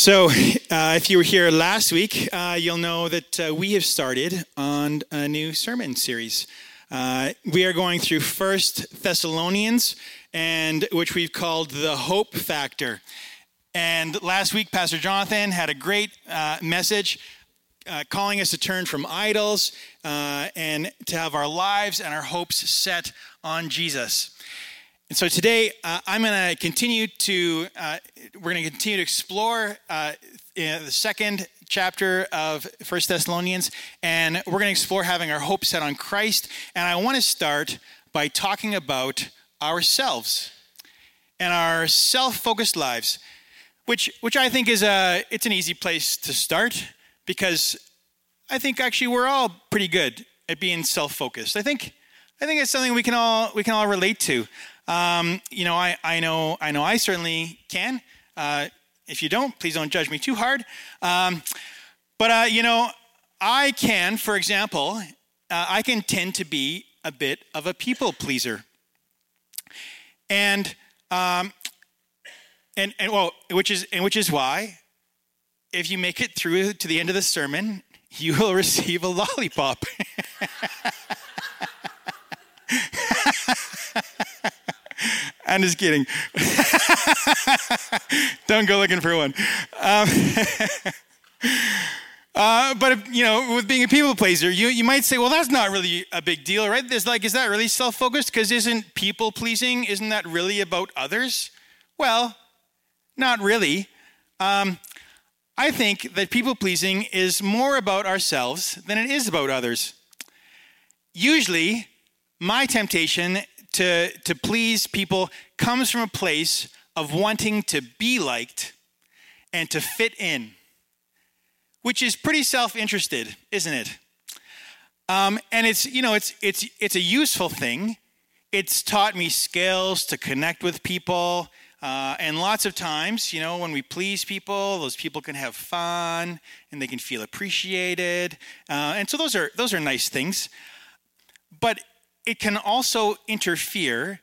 So, uh, if you were here last week, uh, you'll know that uh, we have started on a new sermon series. Uh, we are going through First Thessalonians, and which we've called the Hope Factor. And last week, Pastor Jonathan had a great uh, message uh, calling us to turn from idols and to have our lives and our hopes set on Jesus. And so today, uh, I'm going to continue to, uh, we're going to continue to explore uh, the second chapter of First Thessalonians, and we're going to explore having our hope set on Christ. And I want to start by talking about ourselves and our self-focused lives, which, which I think is a, it's an easy place to start because I think actually we're all pretty good at being self-focused. I think, I think it's something we can all, we can all relate to. Um, you know, I, I know, I know, I certainly can. Uh, if you don't, please don't judge me too hard. Um, but uh, you know, I can, for example, uh, I can tend to be a bit of a people pleaser, and um, and and well, which is and which is why, if you make it through to the end of the sermon, you will receive a lollipop. I'm just kidding. Don't go looking for one. Um, uh, but you know, with being a people pleaser, you, you might say, well, that's not really a big deal, right? There's like, is that really self-focused? Because isn't people pleasing? Isn't that really about others? Well, not really. Um, I think that people pleasing is more about ourselves than it is about others. Usually, my temptation to, to please people comes from a place of wanting to be liked and to fit in, which is pretty self-interested, isn't it? Um, and it's you know it's it's it's a useful thing. It's taught me skills to connect with people, uh, and lots of times, you know, when we please people, those people can have fun and they can feel appreciated, uh, and so those are those are nice things. But it can also interfere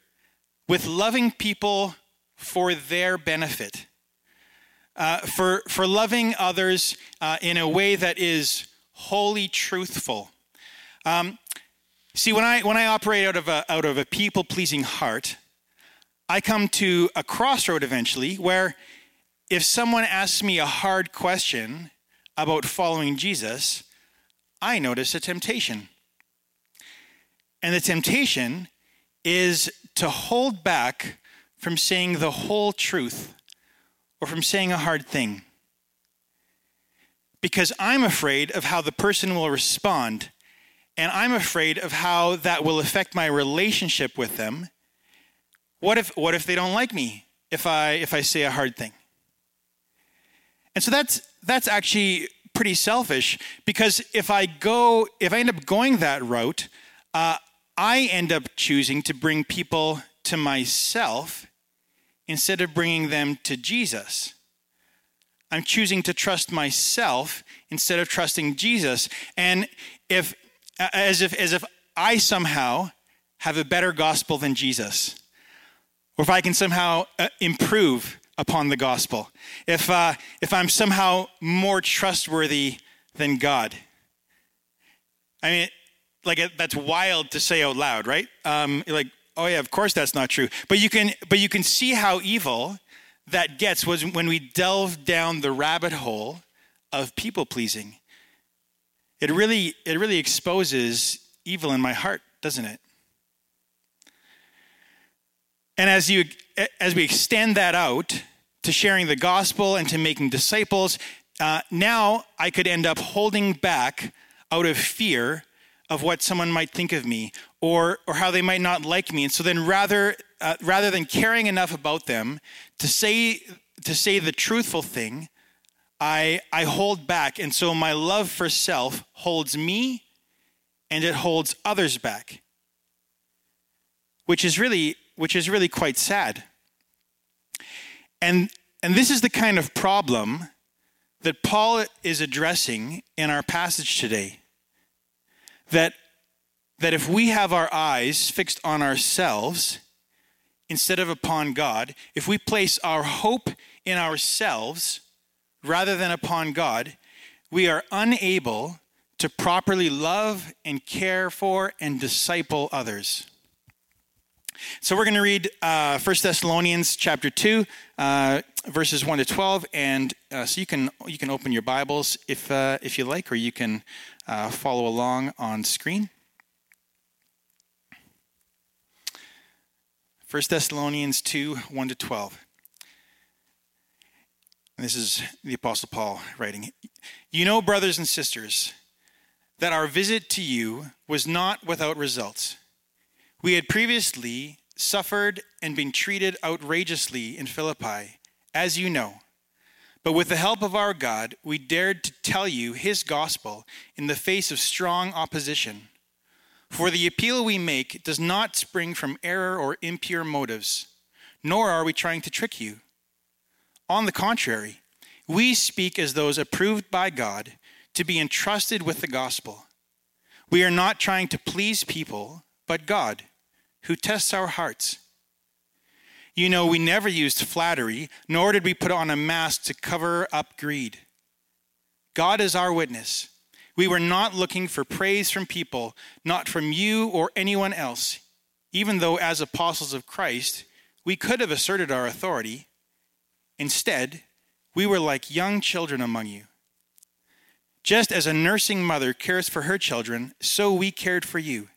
with loving people for their benefit, uh, for, for loving others uh, in a way that is wholly truthful. Um, see, when I, when I operate out of a, out of a people pleasing heart, I come to a crossroad eventually where if someone asks me a hard question about following Jesus, I notice a temptation. And the temptation is to hold back from saying the whole truth or from saying a hard thing. Because I'm afraid of how the person will respond, and I'm afraid of how that will affect my relationship with them. What if, what if they don't like me if I, if I say a hard thing? And so that's, that's actually pretty selfish because if I go, if I end up going that route, uh, I end up choosing to bring people to myself instead of bringing them to Jesus. I'm choosing to trust myself instead of trusting Jesus. And if, as if, as if I somehow have a better gospel than Jesus, or if I can somehow uh, improve upon the gospel, if, uh, if I'm somehow more trustworthy than God. I mean, like that's wild to say out loud, right? Um, like, oh yeah, of course that's not true. But you can, but you can see how evil that gets was when we delve down the rabbit hole of people pleasing. It really, it really exposes evil in my heart, doesn't it? And as you, as we extend that out to sharing the gospel and to making disciples, uh, now I could end up holding back out of fear of what someone might think of me or, or how they might not like me. And so then rather, uh, rather than caring enough about them to say, to say the truthful thing, I, I hold back. And so my love for self holds me and it holds others back, which is really, which is really quite sad. And, and this is the kind of problem that Paul is addressing in our passage today that, that if we have our eyes fixed on ourselves instead of upon God, if we place our hope in ourselves rather than upon God, we are unable to properly love and care for and disciple others. So we're going to read uh, 1 Thessalonians chapter 2, uh, verses 1 to 12. And uh, so you can, you can open your Bibles if, uh, if you like, or you can uh, follow along on screen. 1 Thessalonians 2, 1 to 12. And this is the Apostle Paul writing. You know, brothers and sisters, that our visit to you was not without results. We had previously suffered and been treated outrageously in Philippi, as you know. But with the help of our God, we dared to tell you his gospel in the face of strong opposition. For the appeal we make does not spring from error or impure motives, nor are we trying to trick you. On the contrary, we speak as those approved by God to be entrusted with the gospel. We are not trying to please people, but God, who tests our hearts. You know, we never used flattery, nor did we put on a mask to cover up greed. God is our witness. We were not looking for praise from people, not from you or anyone else, even though, as apostles of Christ, we could have asserted our authority. Instead, we were like young children among you. Just as a nursing mother cares for her children, so we cared for you,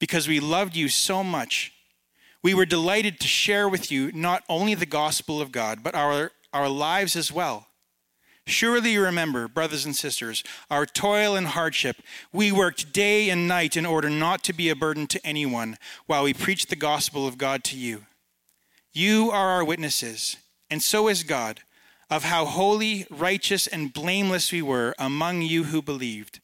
because we loved you so much. We were delighted to share with you not only the gospel of God, but our, our lives as well. Surely you remember, brothers and sisters, our toil and hardship. We worked day and night in order not to be a burden to anyone while we preached the gospel of God to you. You are our witnesses, and so is God of how holy, righteous, and blameless we were among you who believed.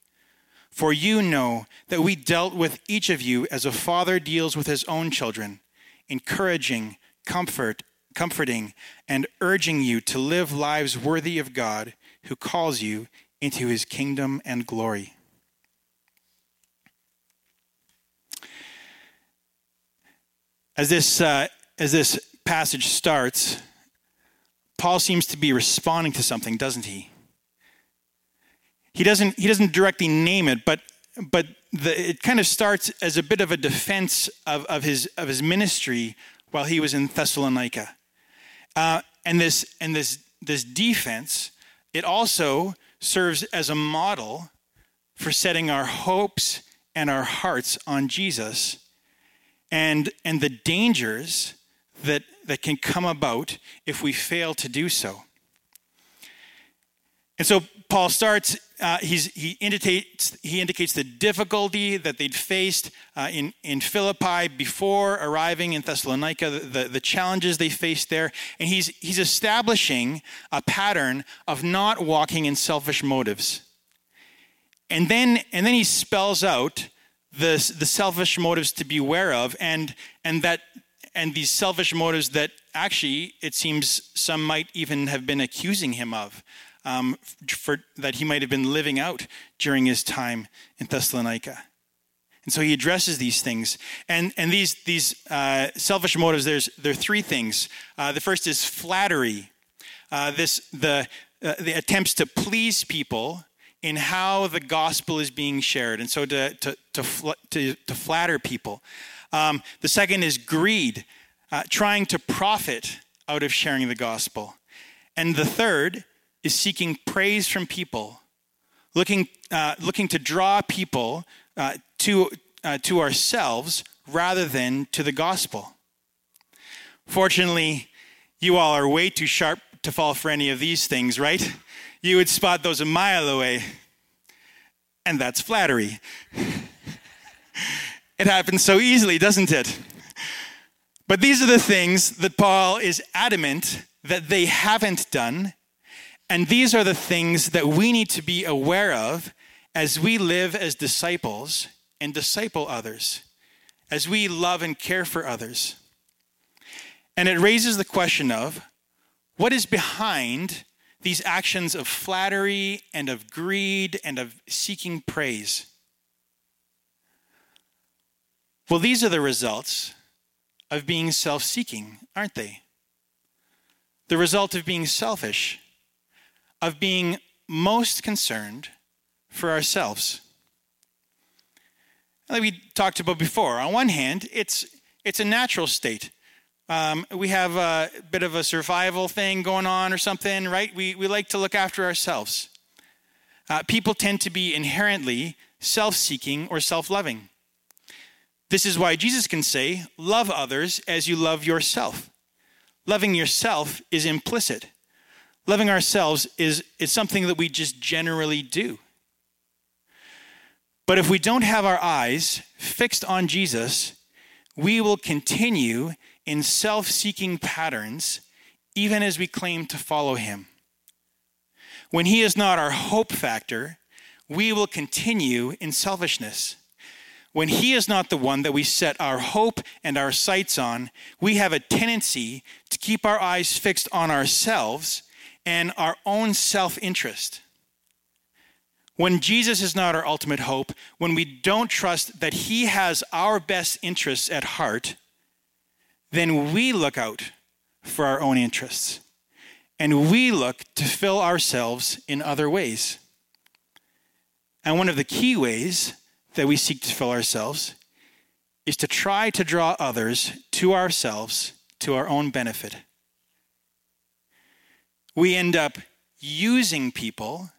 For you know that we dealt with each of you as a father deals with his own children, encouraging, comfort, comforting, and urging you to live lives worthy of God who calls you into his kingdom and glory. As this, uh, as this passage starts, Paul seems to be responding to something, doesn't he? He doesn't, he doesn't directly name it, but, but the, it kind of starts as a bit of a defense of, of, his, of his ministry while he was in Thessalonica. Uh, and this, and this, this defense, it also serves as a model for setting our hopes and our hearts on Jesus and, and the dangers that that can come about if we fail to do so. And so Paul starts, uh, he, indicates, he indicates the difficulty that they'd faced uh, in, in Philippi before arriving in Thessalonica, the, the, the, challenges they faced there. And he's, he's establishing a pattern of not walking in selfish motives. And then, and then he spells out the, the selfish motives to beware of and, and that and these selfish motives that actually it seems some might even have been accusing him of um, for, that he might have been living out during his time in Thessalonica. And so he addresses these things. And, and these, these uh, selfish motives, there's, there are three things. Uh, the first is flattery. Uh, this, the, uh, the attempts to please people in how the gospel is being shared. And so to, to, to, fl- to, to flatter people. Um, the second is greed, uh, trying to profit out of sharing the gospel. And the third is seeking praise from people, looking, uh, looking to draw people uh, to, uh, to ourselves rather than to the gospel. Fortunately, you all are way too sharp to fall for any of these things, right? You would spot those a mile away. And that's flattery. It happens so easily, doesn't it? But these are the things that Paul is adamant that they haven't done. And these are the things that we need to be aware of as we live as disciples and disciple others, as we love and care for others. And it raises the question of what is behind these actions of flattery and of greed and of seeking praise? Well, these are the results of being self seeking, aren't they? The result of being selfish, of being most concerned for ourselves. Like we talked about before, on one hand, it's, it's a natural state. Um, we have a bit of a survival thing going on or something, right? We, we like to look after ourselves. Uh, people tend to be inherently self seeking or self loving. This is why Jesus can say, Love others as you love yourself. Loving yourself is implicit. Loving ourselves is, is something that we just generally do. But if we don't have our eyes fixed on Jesus, we will continue in self seeking patterns even as we claim to follow him. When he is not our hope factor, we will continue in selfishness. When he is not the one that we set our hope and our sights on, we have a tendency to keep our eyes fixed on ourselves and our own self interest. When Jesus is not our ultimate hope, when we don't trust that He has our best interests at heart, then we look out for our own interests and we look to fill ourselves in other ways. And one of the key ways that we seek to fill ourselves is to try to draw others to ourselves to our own benefit. We end up using people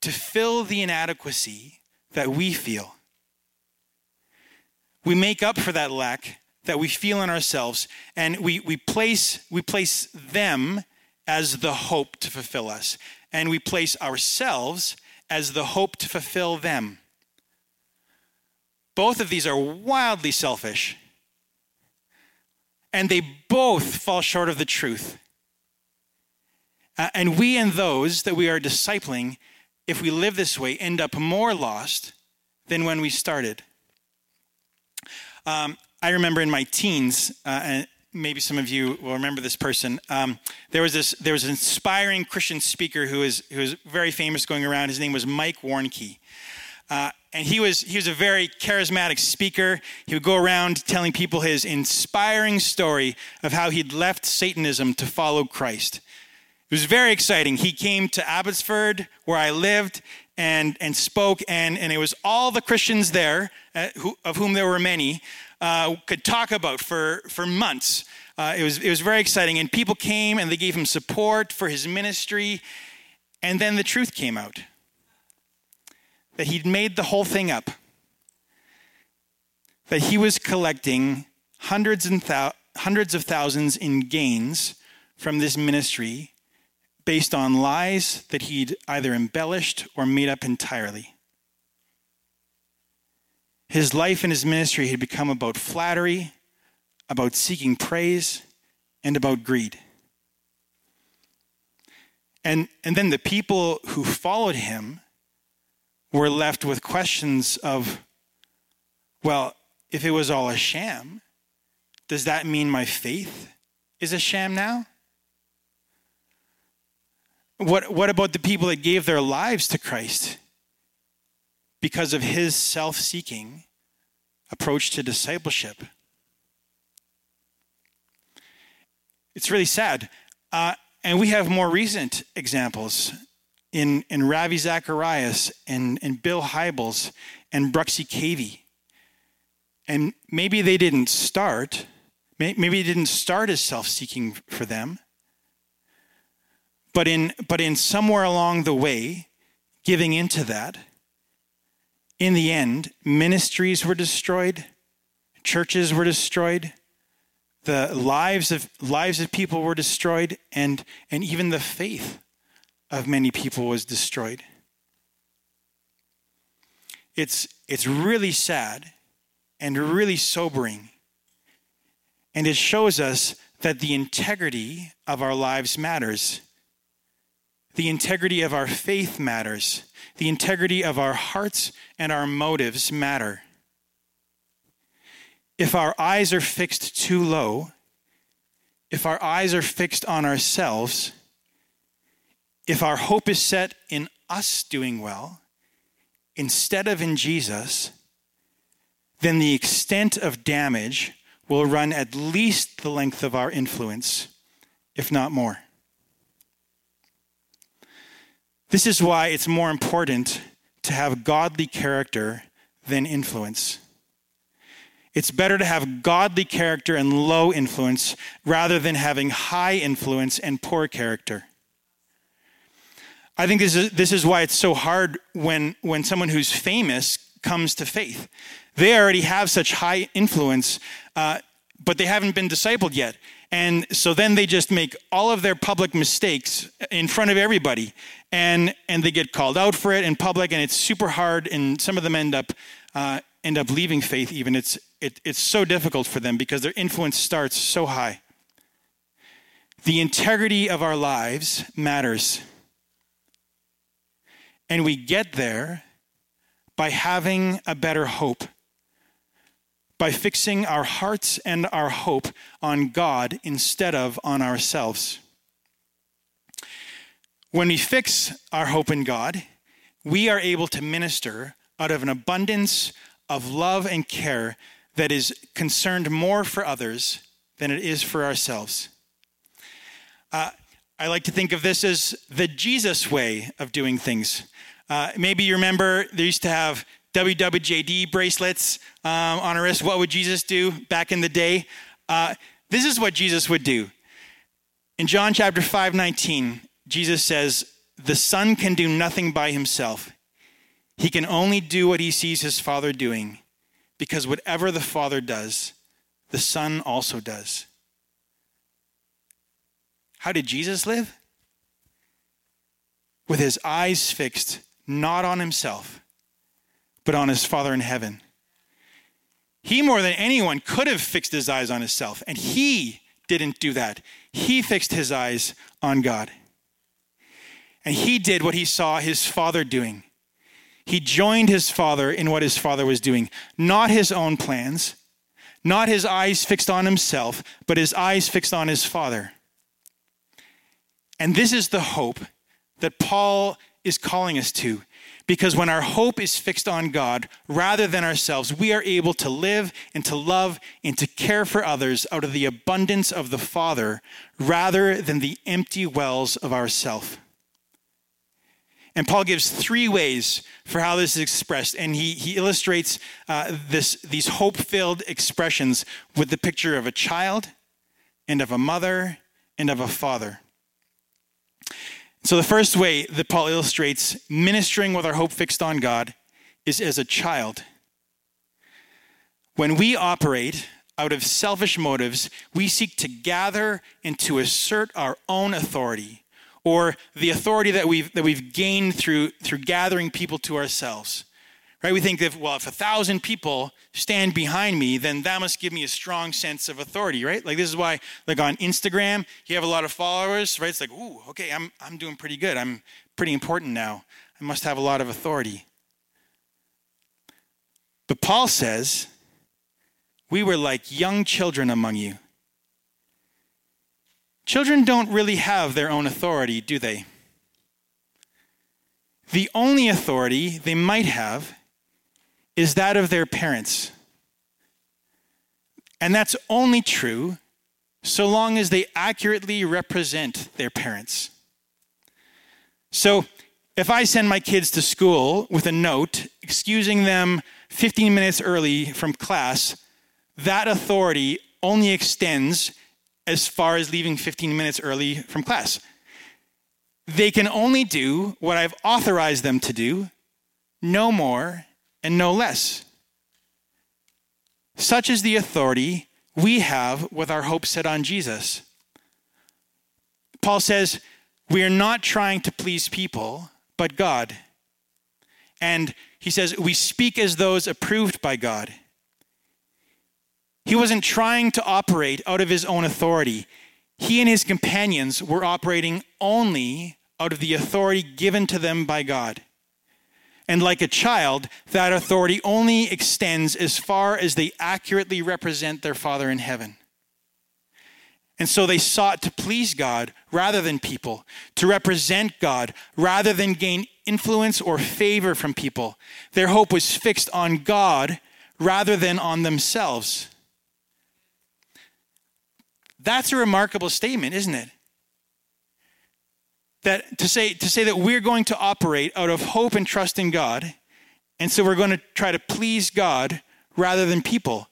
to fill the inadequacy that we feel. We make up for that lack that we feel in ourselves, and we, we, place, we place them as the hope to fulfill us, and we place ourselves as the hope to fulfill them. Both of these are wildly selfish, and they both fall short of the truth. Uh, and we and those that we are discipling if we live this way, end up more lost than when we started. Um, I remember in my teens, uh, and maybe some of you will remember this person. Um, there was this, there was an inspiring Christian speaker who was very famous going around. His name was Mike Warnke. Uh, and he was he was a very charismatic speaker. He would go around telling people his inspiring story of how he'd left Satanism to follow Christ. It was very exciting. He came to Abbotsford, where I lived, and, and spoke, and, and it was all the Christians there, uh, who, of whom there were many, uh, could talk about for, for months. Uh, it, was, it was very exciting. And people came and they gave him support for his ministry. And then the truth came out that he'd made the whole thing up, that he was collecting hundreds, and thou- hundreds of thousands in gains from this ministry based on lies that he'd either embellished or made up entirely. His life and his ministry had become about flattery, about seeking praise, and about greed. And, and then the people who followed him were left with questions of, well, if it was all a sham, does that mean my faith is a sham now? What, what about the people that gave their lives to Christ because of his self seeking approach to discipleship? It's really sad. Uh, and we have more recent examples in, in Ravi Zacharias and, and Bill Hybels and Bruxy Cavey. And maybe they didn't start, maybe it didn't start as self seeking for them, but in, but in somewhere along the way, giving into that, in the end, ministries were destroyed, churches were destroyed, the lives of lives of people were destroyed, and, and even the faith of many people was destroyed. It's, it's really sad and really sobering. And it shows us that the integrity of our lives matters. The integrity of our faith matters. The integrity of our hearts and our motives matter. If our eyes are fixed too low, if our eyes are fixed on ourselves, if our hope is set in us doing well instead of in Jesus, then the extent of damage will run at least the length of our influence, if not more. This is why it's more important to have godly character than influence. It's better to have godly character and low influence rather than having high influence and poor character. I think this is, this is why it's so hard when, when someone who's famous comes to faith. They already have such high influence, uh, but they haven't been discipled yet. And so then they just make all of their public mistakes in front of everybody. And, and they get called out for it in public, and it's super hard. And some of them end up, uh, end up leaving faith, even. It's, it, it's so difficult for them because their influence starts so high. The integrity of our lives matters. And we get there by having a better hope, by fixing our hearts and our hope on God instead of on ourselves. When we fix our hope in God, we are able to minister out of an abundance of love and care that is concerned more for others than it is for ourselves. Uh, I like to think of this as the Jesus way of doing things. Uh, maybe you remember they used to have WWJD bracelets um, on a wrist. What would Jesus do back in the day? Uh, this is what Jesus would do. In John chapter 5, 19, Jesus says, The Son can do nothing by himself. He can only do what he sees his Father doing, because whatever the Father does, the Son also does. How did Jesus live? With his eyes fixed not on himself, but on his Father in heaven. He, more than anyone, could have fixed his eyes on himself, and he didn't do that. He fixed his eyes on God. And he did what he saw his Father doing. He joined his Father in what his Father was doing, not his own plans, not his eyes fixed on himself, but his eyes fixed on his Father. And this is the hope that Paul is calling us to. Because when our hope is fixed on God rather than ourselves, we are able to live and to love and to care for others out of the abundance of the Father rather than the empty wells of ourself. And Paul gives three ways for how this is expressed, and he, he illustrates uh, this, these hope filled expressions with the picture of a child, and of a mother, and of a father. So, the first way that Paul illustrates ministering with our hope fixed on God is as a child. When we operate out of selfish motives, we seek to gather and to assert our own authority or the authority that we've, that we've gained through, through gathering people to ourselves. Right? We think that, well, if a thousand people stand behind me, then that must give me a strong sense of authority, right? Like this is why, like on Instagram, you have a lot of followers, right? It's like, ooh, okay, I'm I'm doing pretty good. I'm pretty important now. I must have a lot of authority. But Paul says, we were like young children among you. Children don't really have their own authority, do they? The only authority they might have is that of their parents. And that's only true so long as they accurately represent their parents. So, if I send my kids to school with a note excusing them 15 minutes early from class, that authority only extends as far as leaving 15 minutes early from class. They can only do what I've authorized them to do, no more and no less. Such is the authority we have with our hope set on Jesus. Paul says, We are not trying to please people, but God. And he says, We speak as those approved by God. He wasn't trying to operate out of his own authority. He and his companions were operating only out of the authority given to them by God. And like a child, that authority only extends as far as they accurately represent their Father in heaven. And so they sought to please God rather than people, to represent God rather than gain influence or favor from people. Their hope was fixed on God rather than on themselves. That's a remarkable statement, isn't it? That to say to say that we're going to operate out of hope and trust in God, and so we're going to try to please God rather than people.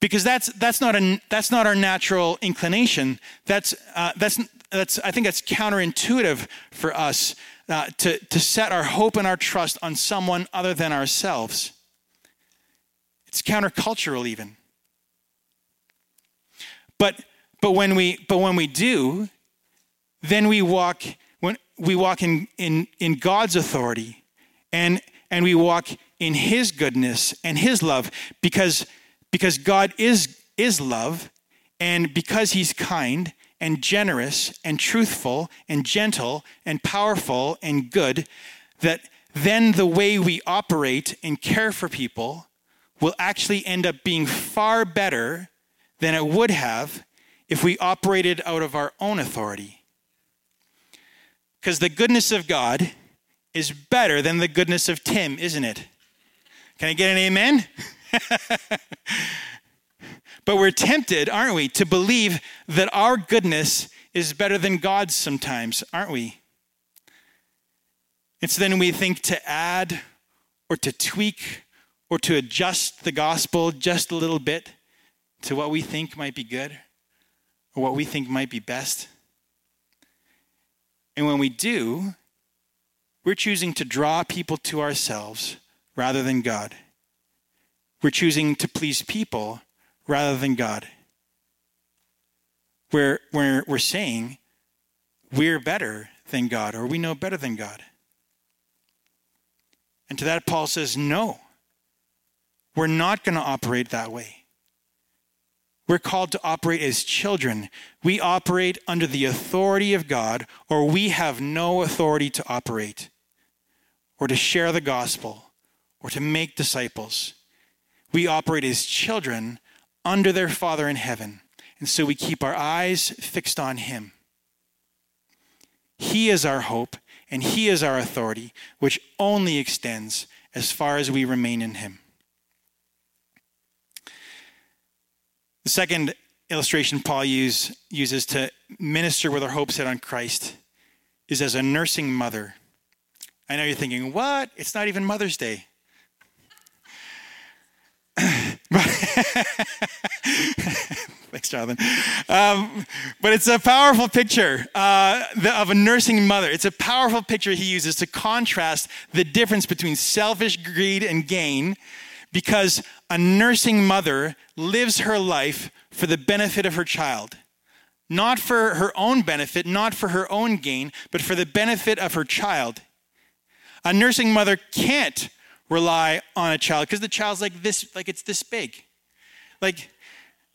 Because that's that's not a that's not our natural inclination. That's uh, that's that's I think that's counterintuitive for us uh, to to set our hope and our trust on someone other than ourselves. It's countercultural even. But but when we but when we do, then we walk when we walk in, in, in God's authority and and we walk in his goodness and his love because because God is is love and because he's kind and generous and truthful and gentle and powerful and good that then the way we operate and care for people will actually end up being far better than it would have if we operated out of our own authority. Because the goodness of God is better than the goodness of Tim, isn't it? Can I get an amen? but we're tempted, aren't we, to believe that our goodness is better than God's sometimes, aren't we? And so then we think to add or to tweak or to adjust the gospel just a little bit to what we think might be good or what we think might be best. And when we do, we're choosing to draw people to ourselves rather than God. We're choosing to please people rather than God. We're, we're, we're saying we're better than God or we know better than God. And to that, Paul says, no. We're not going to operate that way. We're called to operate as children. We operate under the authority of God, or we have no authority to operate, or to share the gospel, or to make disciples. We operate as children under their Father in heaven. And so we keep our eyes fixed on Him. He is our hope, and He is our authority, which only extends as far as we remain in Him. The second illustration Paul use, uses to minister with our hope set on Christ is as a nursing mother. I know you're thinking, what? It's not even Mother's Day. Thanks, Jonathan. Um, but it's a powerful picture uh, of a nursing mother. It's a powerful picture he uses to contrast the difference between selfish greed and gain because a nursing mother lives her life for the benefit of her child. Not for her own benefit, not for her own gain, but for the benefit of her child. A nursing mother can't rely on a child because the child's like this, like it's this big. Like,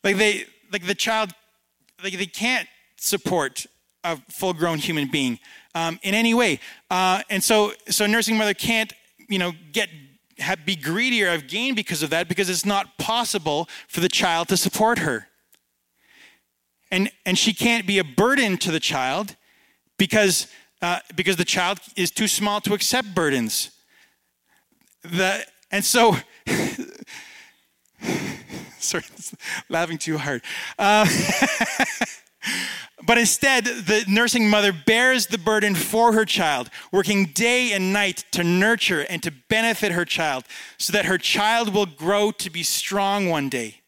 like they, like the child, like they can't support a full-grown human being um, in any way. Uh, and so, so nursing mother can't, you know, get have, be greedy or have gain because of that because it's not possible for the child to support her. And, and she can't be a burden to the child because, uh, because the child is too small to accept burdens. The, and so, sorry, laughing too hard. Uh, But instead, the nursing mother bears the burden for her child, working day and night to nurture and to benefit her child so that her child will grow to be strong one day.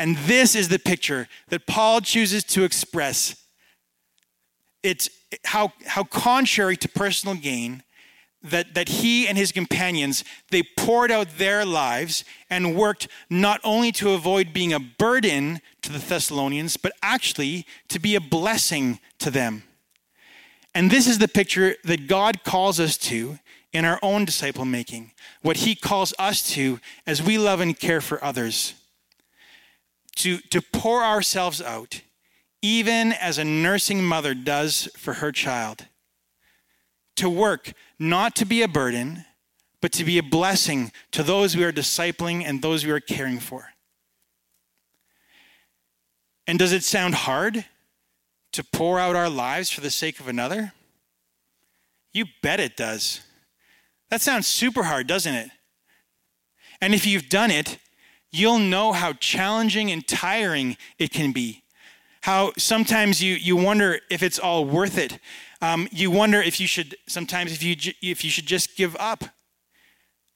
And this is the picture that Paul chooses to express. It's how, how contrary to personal gain that, that he and his companions they poured out their lives and worked not only to avoid being a burden to the thessalonians but actually to be a blessing to them. And this is the picture that god calls us to in our own disciple making what he calls us to as we love and care for others. To, to pour ourselves out even as a nursing mother does for her child to work not to be a burden, but to be a blessing to those we are discipling and those we are caring for. And does it sound hard to pour out our lives for the sake of another? You bet it does. That sounds super hard, doesn't it? And if you've done it, you'll know how challenging and tiring it can be. How sometimes you, you wonder if it's all worth it. Um, you wonder if you should sometimes if you if you should just give up.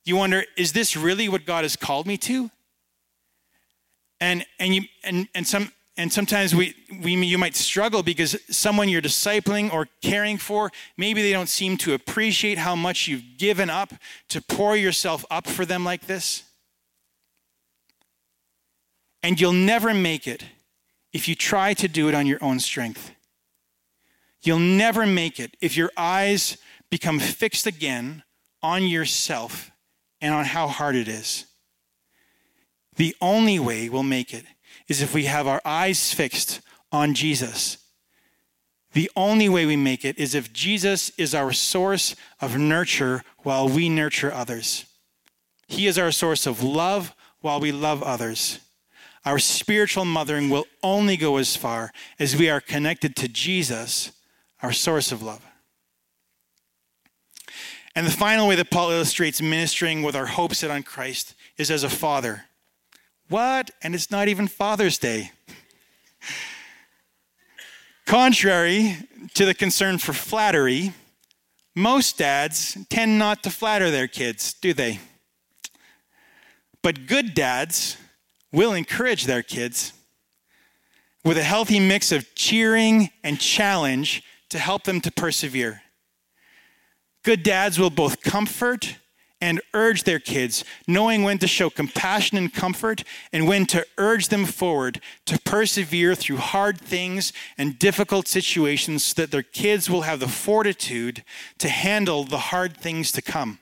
You wonder, is this really what God has called me to? And and you and and some and sometimes we, we you might struggle because someone you're discipling or caring for maybe they don't seem to appreciate how much you've given up to pour yourself up for them like this and you'll never make it if you try to do it on your own strength You'll never make it if your eyes become fixed again on yourself and on how hard it is. The only way we'll make it is if we have our eyes fixed on Jesus. The only way we make it is if Jesus is our source of nurture while we nurture others. He is our source of love while we love others. Our spiritual mothering will only go as far as we are connected to Jesus our source of love. And the final way that Paul illustrates ministering with our hope set on Christ is as a father. What? And it's not even Father's Day. Contrary to the concern for flattery, most dads tend not to flatter their kids, do they? But good dads will encourage their kids with a healthy mix of cheering and challenge to help them to persevere. Good dads will both comfort and urge their kids, knowing when to show compassion and comfort and when to urge them forward to persevere through hard things and difficult situations so that their kids will have the fortitude to handle the hard things to come.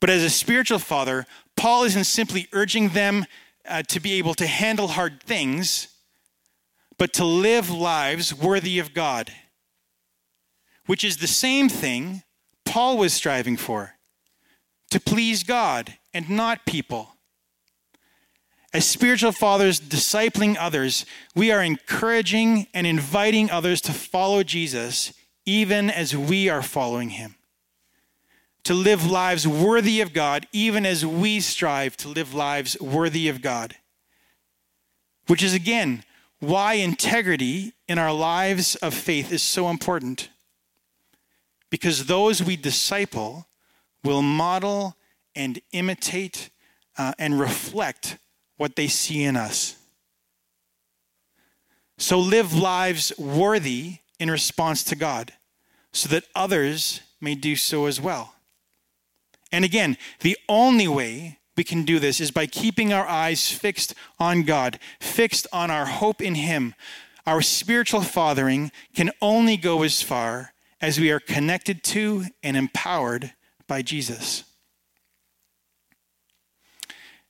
But as a spiritual father, Paul isn't simply urging them uh, to be able to handle hard things but to live lives worthy of God, which is the same thing Paul was striving for to please God and not people. As spiritual fathers discipling others, we are encouraging and inviting others to follow Jesus even as we are following him. To live lives worthy of God, even as we strive to live lives worthy of God. Which is, again, why integrity in our lives of faith is so important. Because those we disciple will model and imitate uh, and reflect what they see in us. So live lives worthy in response to God so that others may do so as well. And again, the only way we can do this is by keeping our eyes fixed on God, fixed on our hope in Him. Our spiritual fathering can only go as far as we are connected to and empowered by Jesus.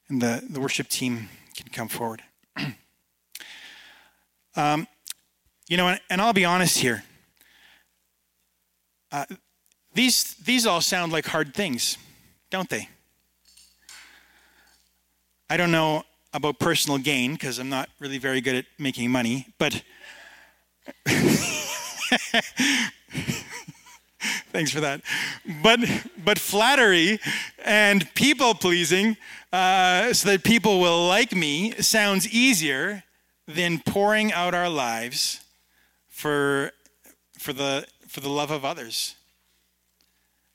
And the, the worship team can come forward. um, you know, and, and, I'll be honest here. Uh, these, these all sound like hard things, don't they? I don't know about personal gain because I'm not really very good at making money, but thanks for that. But but flattery and people pleasing, uh, so that people will like me, sounds easier than pouring out our lives for for the for the love of others.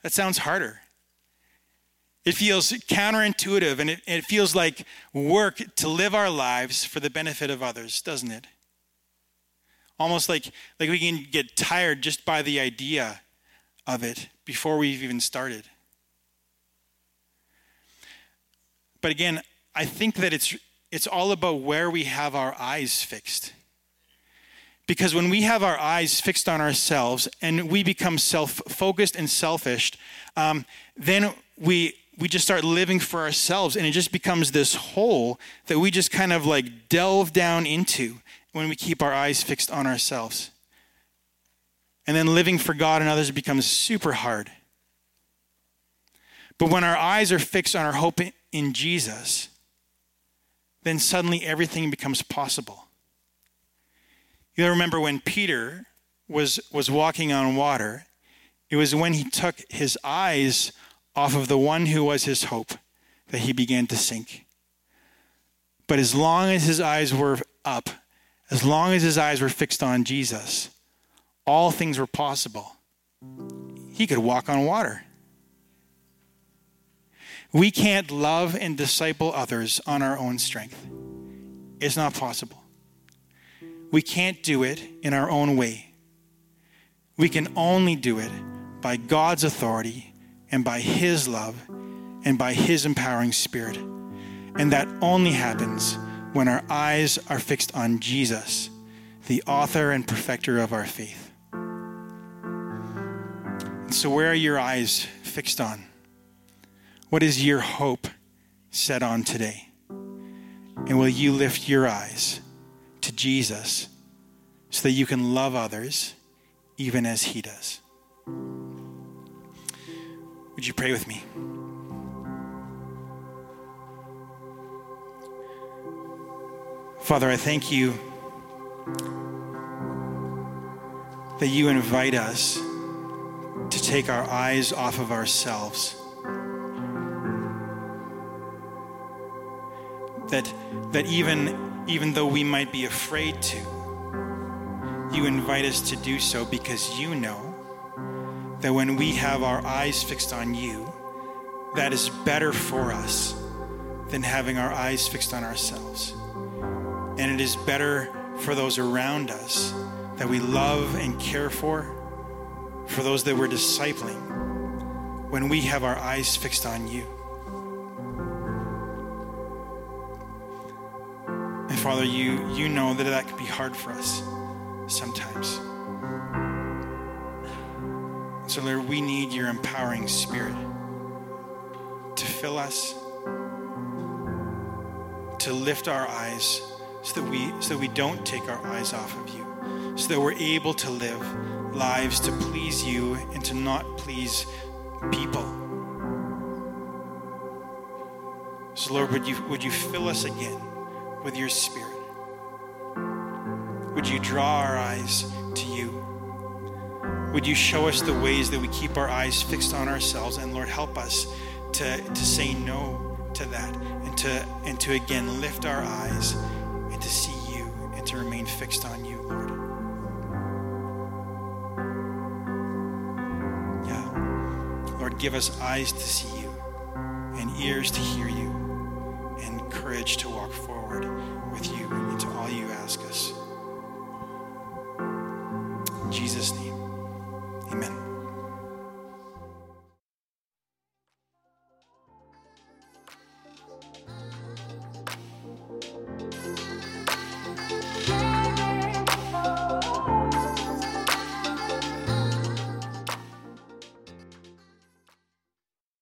That sounds harder. It feels counterintuitive and it, it feels like work to live our lives for the benefit of others, doesn't it? Almost like, like we can get tired just by the idea of it before we've even started. But again, I think that it's, it's all about where we have our eyes fixed. Because when we have our eyes fixed on ourselves and we become self focused and selfish, um, then we, we just start living for ourselves and it just becomes this hole that we just kind of like delve down into when we keep our eyes fixed on ourselves. And then living for God and others becomes super hard. But when our eyes are fixed on our hope in Jesus, then suddenly everything becomes possible. You'll remember when Peter was, was walking on water, it was when he took his eyes off of the one who was his hope that he began to sink. But as long as his eyes were up, as long as his eyes were fixed on Jesus, all things were possible, he could walk on water. We can't love and disciple others on our own strength. It's not possible. We can't do it in our own way. We can only do it by God's authority and by His love and by His empowering spirit. And that only happens when our eyes are fixed on Jesus, the author and perfecter of our faith. And so, where are your eyes fixed on? What is your hope set on today? And will you lift your eyes to Jesus so that you can love others even as He does? Would you pray with me? Father, I thank you that you invite us to take our eyes off of ourselves. That, that even, even though we might be afraid to, you invite us to do so because you know that when we have our eyes fixed on you, that is better for us than having our eyes fixed on ourselves. And it is better for those around us that we love and care for, for those that we're discipling, when we have our eyes fixed on you. And Father, you, you know that that can be hard for us sometimes. So, Lord, we need your empowering spirit to fill us, to lift our eyes so that we so that we don't take our eyes off of you, so that we're able to live lives to please you and to not please people. So Lord, would you would you fill us again with your spirit? Would you draw our eyes to you? Would you show us the ways that we keep our eyes fixed on ourselves? And Lord, help us to, to say no to that and to and to again lift our eyes and to see you and to remain fixed on you, Lord. Yeah. Lord, give us eyes to see you and ears to hear you and courage to walk forward